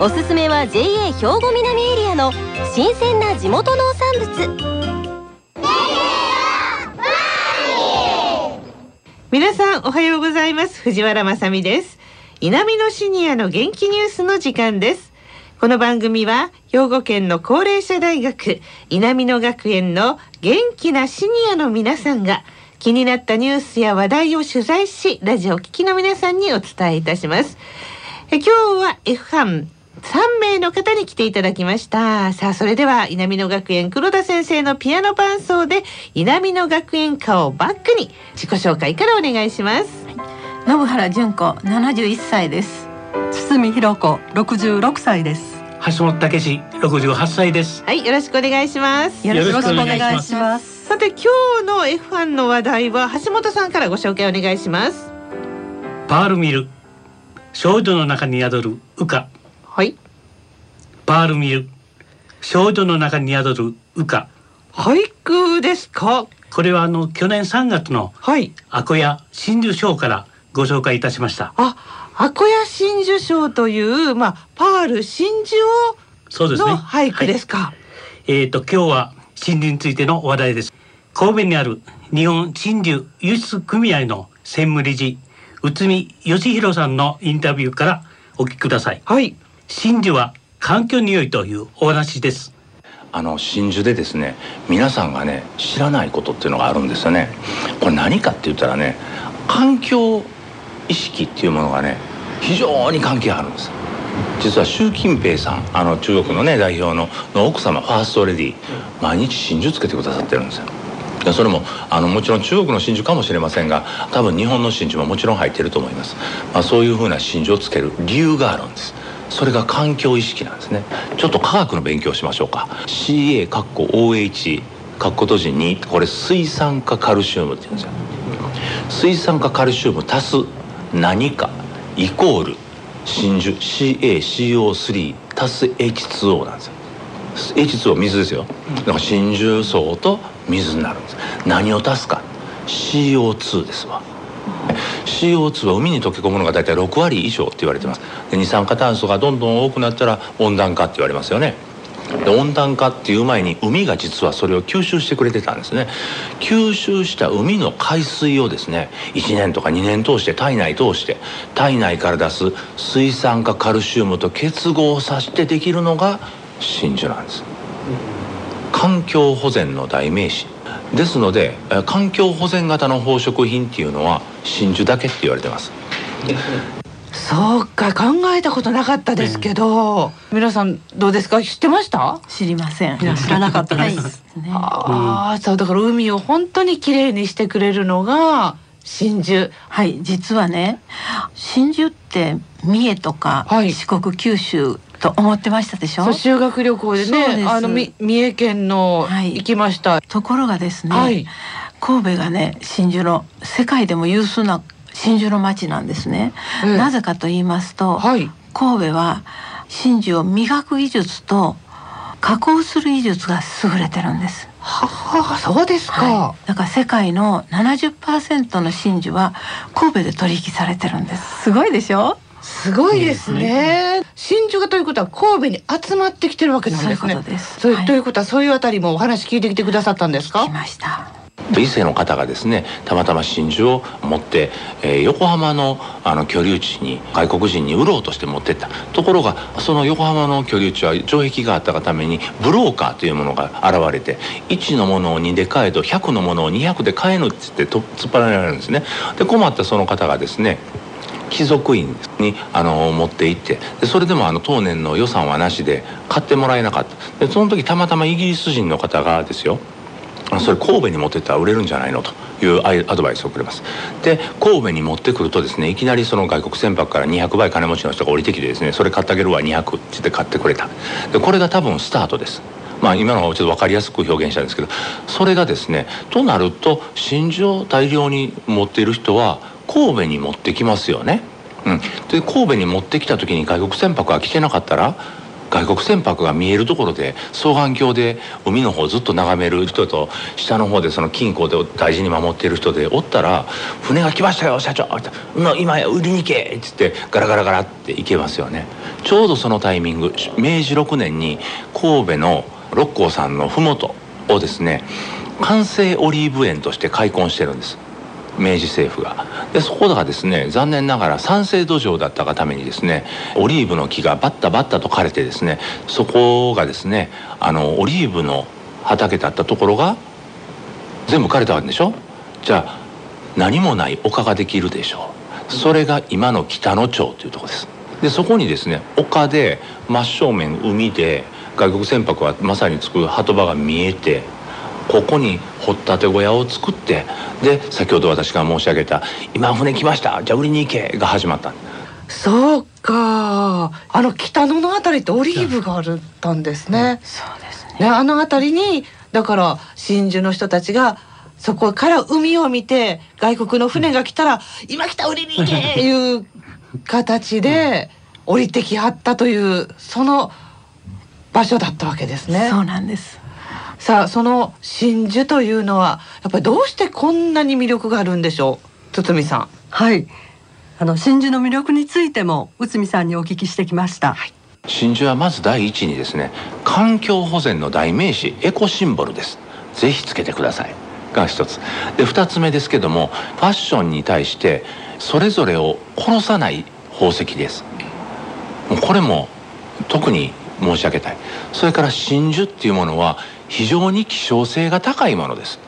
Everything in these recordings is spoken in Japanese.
おすすめは JA 兵庫南エリアの新鮮な地元農産物。皆さんおはようございます。藤原まさです。南のシニアの元気ニュースの時間です。この番組は兵庫県の高齢者大学南野学園の元気なシニアの皆さんが気になったニュースや話題を取材しラジオ聴きの皆さんにお伝えいたします。え今日は F 班。3名の方に来ていただきました。さあそれでは稲美野学園黒田先生のピアノ伴奏で稲美野学園歌をバックに自己紹介からお願いします。信原純子71歳です。堤弘子66歳です。橋本武史68歳です。はいよろしくお願いします。よろしくお願いします。さて今日の F1 の話題は橋本さんからご紹介お願いします。パールミル少女の中に宿る羽化はい。パールミル。少女の中に宿る羽化。俳句ですか？これはあの去年3月のはい。アコヤ真珠賞からご紹介いたしました。あアコヤ真珠賞というまあパール真珠をそうですね。の俳句ですか、はい、えっ、ー、と今日は真珠についての話題です。神戸にある日本真珠輸出組合の専務理事内海義弘さんのインタビューからお聞きください。はい真珠は環境に良いというお話です。あの真珠でですね皆さんがね知らないことっていうのがあるんですよね。これ何かって言ったらね環境意識っていうものがね非常に関係あるんです。実は習近平さんあの中国のね代表のの奥様ファーストレディ毎日真珠つけてくださってるんですよ。それもあのもちろん中国の真珠かもしれませんが多分日本の真珠ももちろん入ってると思います、まあ、そういうふうな真珠をつける理由があるんです。それが環境意識なんですね。ちょっと科学の勉強しましょうか。CA かっこ OH かっこ閉じにこれ水酸化カルシウムって言うんですよ。水酸化カルシウム足す何かイコール真珠 CaCO3 足す H2O なんですよ。H2O 水ですよ。だから真珠層と水になるんです。何を足すか。CO2 ですわ。CO2 は海に溶け込むのが大体6割以上って言われてます。で二酸化炭素がどんどん多くなったら温暖化って言われますよね。で温暖化っていう前に海が実はそれを吸収してくれてたんですね。吸収した海の海水をですね1年とか2年通して体内通して体内から出す水酸化カルシウムと結合させてできるのが真珠なんです。環境保全の代名詞。ですので環境保全型の宝飾品っていうのは真珠だけって言われてます。そうか考えたことなかったですけど、うん、皆さんどうですか？知ってました？知りません。知らなかったです、ね、ああ、そうだから海を本当に綺麗にしてくれるのが真珠。はい実はね真珠って三重とか四国、九州と思ってましたでしょ？修学旅行でねあの三重県の行きました、ところがですね、はい、神戸がね真珠の世界でも有数な真珠の町なんですね、えなぜかと言いますと、はい、神戸は真珠を磨く技術と加工する技術が優れてるんです。はあ、そうですか、はい、だから世界の70%の真珠は神戸で取引されてるんです。すごいでしょ？すごいですね。真珠がということは神戸に集まってきてるわけなんですね。そういう、はい、ということはそういうあたりもお話聞いてきてくださったんですか？聞きました。伊勢の方がですねたまたま真珠を持って、えー、横浜のあの居留地に外国人に売ろうとして持ってったところがその横浜の居留地は城壁があったがためにブローカーというものが現れて1のものを2で買えと100のものを200で買えぬって言って突っ張られるんですねで困ったその方がですね貴族院にあの持って行ってでそれでもあの当年の予算はなしで買ってもらえなかった。でその時たまたまイギリス人の方がですよそれ神戸に持ってったら売れるんじゃないの？というアドバイスをくれます。で神戸に持ってくるとですねいきなりその外国船舶から200倍金持ちの人が降りてきてですねそれ買ってあげるわ200ってって買ってくれた。でこれが多分スタートです。まあ、今のはちょっと分かりやすく表現したんですけどそれがですねとなると真珠を大量に持っている人は神戸に持ってきますよね。うん、で神戸に持ってきた時に外国船舶が来てなかったら外国船舶が見えるところで双眼鏡で海の方をずっと眺める人と下の方でその金庫で大事に守っている人でおったら「船が来ましたよ社長今売りに行け!」っつってガラガラガラって行けますよねちょうどそのタイミング明治6年に神戸の六甲山の麓をですね完成オリーブ園として開墾してるんです明治政府が。でそこがですね残念ながら酸性土壌だったがためにですねオリーブの木がバッタバッタと枯れてですねそこがですねあのオリーブの畑だったところが全部枯れたわけでしょ？じゃあ何もない丘ができるでしょう。それが今の北野町というとこです。でそこにですね丘で真正面海で外国船舶はまさにつく鳩場が見えてここに掘ったて小屋を作ってで先ほど私が申し上げた「今船来ましたじゃあ売りに行け」が始まったそうか。あの北野の辺りってオリーブがあったんですね、うん、そうですね。あの辺りにだから真珠の人たちがそこから海を見て外国の船が来たら「今来た売りに行け!」いう形で降りてきはったというその場所だったわけですね。そうなんですさあその真珠というのはやっぱりどうしてこんなに魅力があるんでしょう？堤さん。はい。あの真珠の魅力についても内海さんにお聞きしてきました、はい、真珠はまず第一にですね環境保全の代名詞エコシンボルです。ぜひつけてください。が一つ。で二つ目ですけどもファッションに対してそれぞれを殺さない宝石です。もうこれも特に申し上げたい。それから真珠っていうものは非常に希少性が高いものです。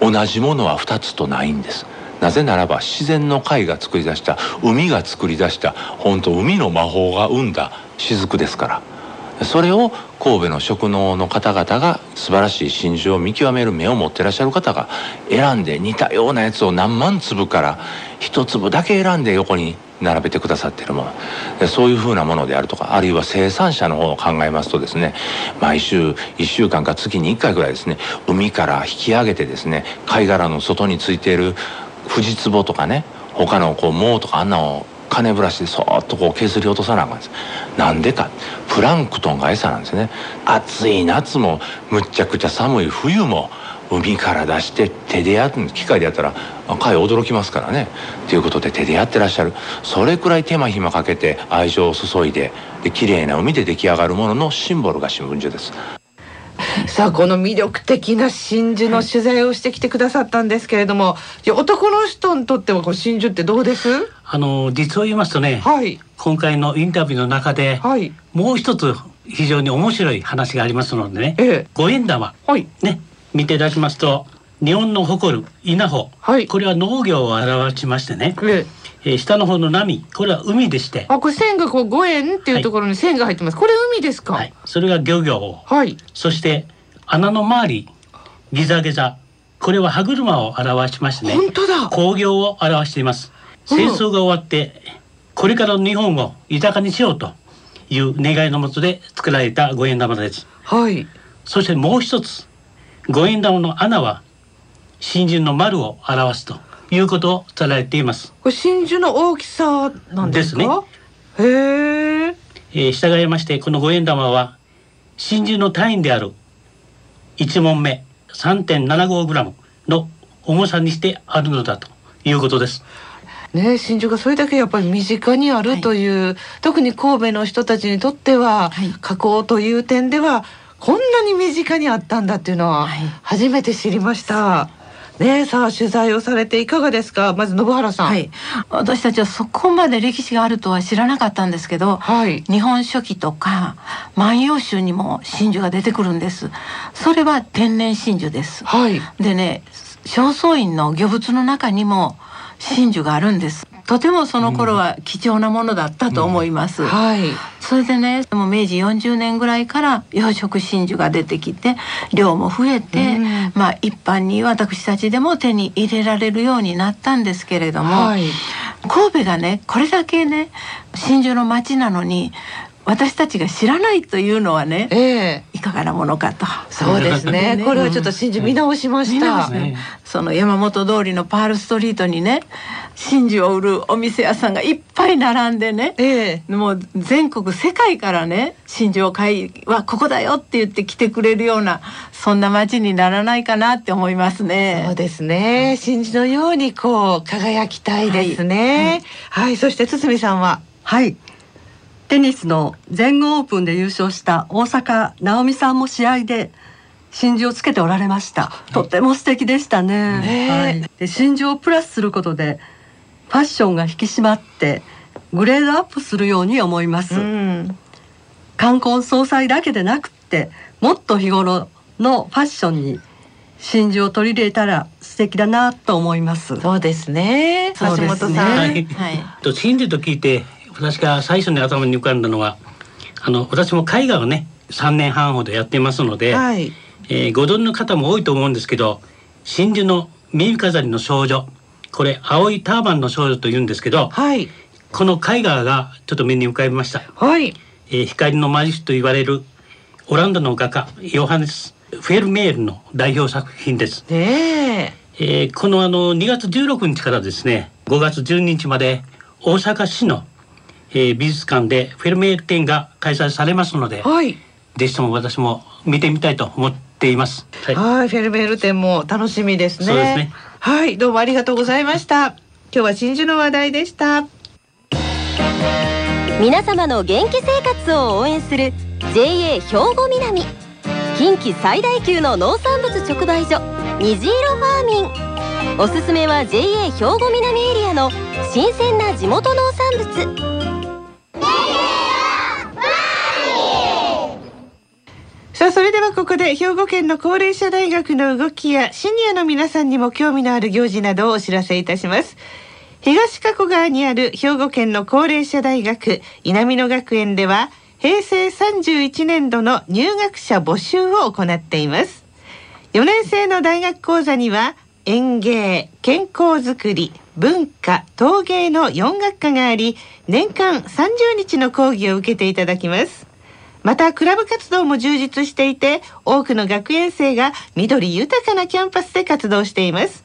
同じものは2つとないんです。なぜならば自然の貝が作り出した海が作り出した本当海の魔法が生んだ雫ですから。それを神戸の職能の方々が素晴らしい真珠を見極める目を持ってらっしゃる方が選んで似たようなやつを何万粒から一粒だけ選んで横に並べてくださっているもの。そういうふうなものであるとかあるいは生産者の方を考えますとですね毎週1週間か月に1回ぐらいですね海から引き上げてですね貝殻の外についているフジツボとかね他のこう藻とかあんなを金ブラシでそっとこう削り落とさなあかんです。なんでか。プランクトンが餌なんですね。暑い夏もむっちゃくちゃ寒い冬も海から出して手でやる機械でやったら貝驚きますからね。ということで手でやってらっしゃる。それくらい手間暇かけて愛情を注いでで綺麗な海で出来上がるもののシンボルが新聞所です。さあこの魅力的な真珠の取材をしてきてくださったんですけれども、はい、男の人にとってはこう真珠ってどうです？あの実を言いますとね、はい、今回のインタビューの中で、はい、もう一つ非常に面白い話がありますのでね、ええ、五円玉、はい、ね見ていただきますと日本の誇る稲穂、はい、これは農業を表しましてね、ええ。ー、下の方の波これは海でしてあこれ線がこう五円っていうところに線が入ってます、はい、これ海ですか、はい、それが漁業はい、そして穴の周りギザギザ。これは歯車を表しましてね。本当だ。工業を表しています。戦争が終わって、これからの日本を豊かにしようという願いのもとで作られた五円玉です。はい。そしてもう一つ五円玉の穴は真珠の丸を表すということを伝えています。これ真珠の大きさなんですね。へえ。えー、従いましてこの五円玉は真珠の単位である一問目3.75グラムの重さにしてあるのだということです。ね、真珠がそれだけやっぱり身近にあるという、はい、特に神戸の人たちにとっては、はい、加工という点ではこんなに身近にあったんだっていうのは初めて知りました。はいねさあ取材をされていかがですか？まず信原さん、はい、私たちはそこまで歴史があるとは知らなかったんですけど、はい、日本書紀とか万葉集にも真珠が出てくるんです。それは天然真珠です、はい、でね正倉院の御物の中にも真珠があるんですとてもその頃は貴重なものだったと思います、はい。それでねもう明治40年ぐらいから養殖真珠が出てきて量も増えて、うん。まあ一般に私たちでも手に入れられるようになったんですけれども、はい、神戸がねこれだけね真珠の町なのに私たちが知らないというのはね、えー、いかがなものかと。そうですね。これはちょっと真珠見直しました。うん、その山本通りのパールストリートにね、真珠を売るお店屋さんがいっぱい並んでね、えー、もう全国世界からね真珠を買いはここだよって言って来てくれるようなそんな街にならないかなって思いますね。そうですね。真珠のようにこう輝きたいですね。はい、はい、そして堤さんは？はい。テニスの全豪オープンで優勝した大坂なおみさんも試合で真珠をつけておられました。とっても素敵でしたね。はい、で真珠をプラスすることでファッションが引き締まってグレードアップするように思います。うん、冠婚葬祭だけでなくってもっと日頃のファッションに真珠を取り入れたら素敵だなと思います。そうですね。橋本さん。はい。はい、真珠と聞いて私が最初に頭に浮かんだのはあの私も絵画をね3年半ほどやっていますので、はい、えー、ご存知の方も多いと思うんですけど真珠の耳飾りの少女これ青いターバンの少女と言うんですけど、はい、この絵画がちょっと目に浮かびました、はいえー、光の魔術と言われるオランダの画家ヨハネス・フェルメールの代表作品です。ねえー、このあの2月16日からですね5月12日まで大阪市のえー、美術館でフェルメール展が開催されますので、はい、ぜひとも私も見てみたいと思っています。はい、はいフェルメール展も楽しみですね。そうですね。はい、どうもありがとうございました。今日は真珠の話題でした。皆様の元気生活を応援する JA 兵庫南近畿最大級の農産物直売所虹色ファーミンおすすめは JA 兵庫南エリアの新鮮な地元農産物さあそれではここで兵庫県の高齢者大学の動きやシニアの皆さんにも興味のある行事などをお知らせいたします。東加古川にある兵庫県の高齢者大学稲美野学園では平成31年度の入学者募集を行っています。4年生の大学講座には園芸健康づくり文化陶芸の4学科があり年間30日の講義を受けていただきます。またクラブ活動も充実していて多くの学園生が緑豊かなキャンパスで活動しています。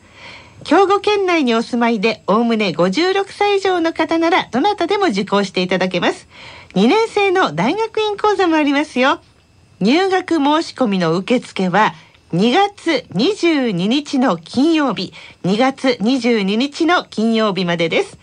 兵庫県内にお住まいでおおむね56歳以上の方ならどなたでも受講していただけます。2年生の大学院講座もありますよ。入学申し込みの受付は2月22日の金曜日。2月22日の金曜日までです。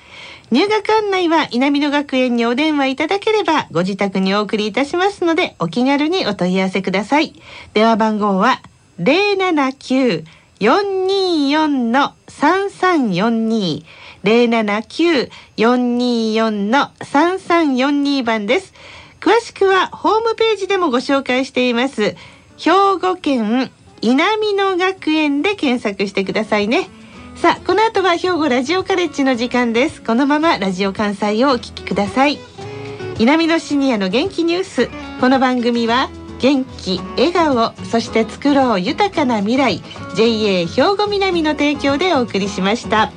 入学案内は稲美野学園にお電話いただければご自宅にお送りいたしますのでお気軽にお問い合わせください。電話番号は079-424-3342 079-424-3342番です。詳しくはホームページでもご紹介しています。兵庫県稲美野学園で検索してくださいね。さあこの後は兵庫ラジオカレッジの時間です。このままラジオ関西をお聞きください。南のシニアの元気ニュース。この番組は元気笑顔そして作ろう豊かな未来。JA 兵庫南の提供でお送りしました。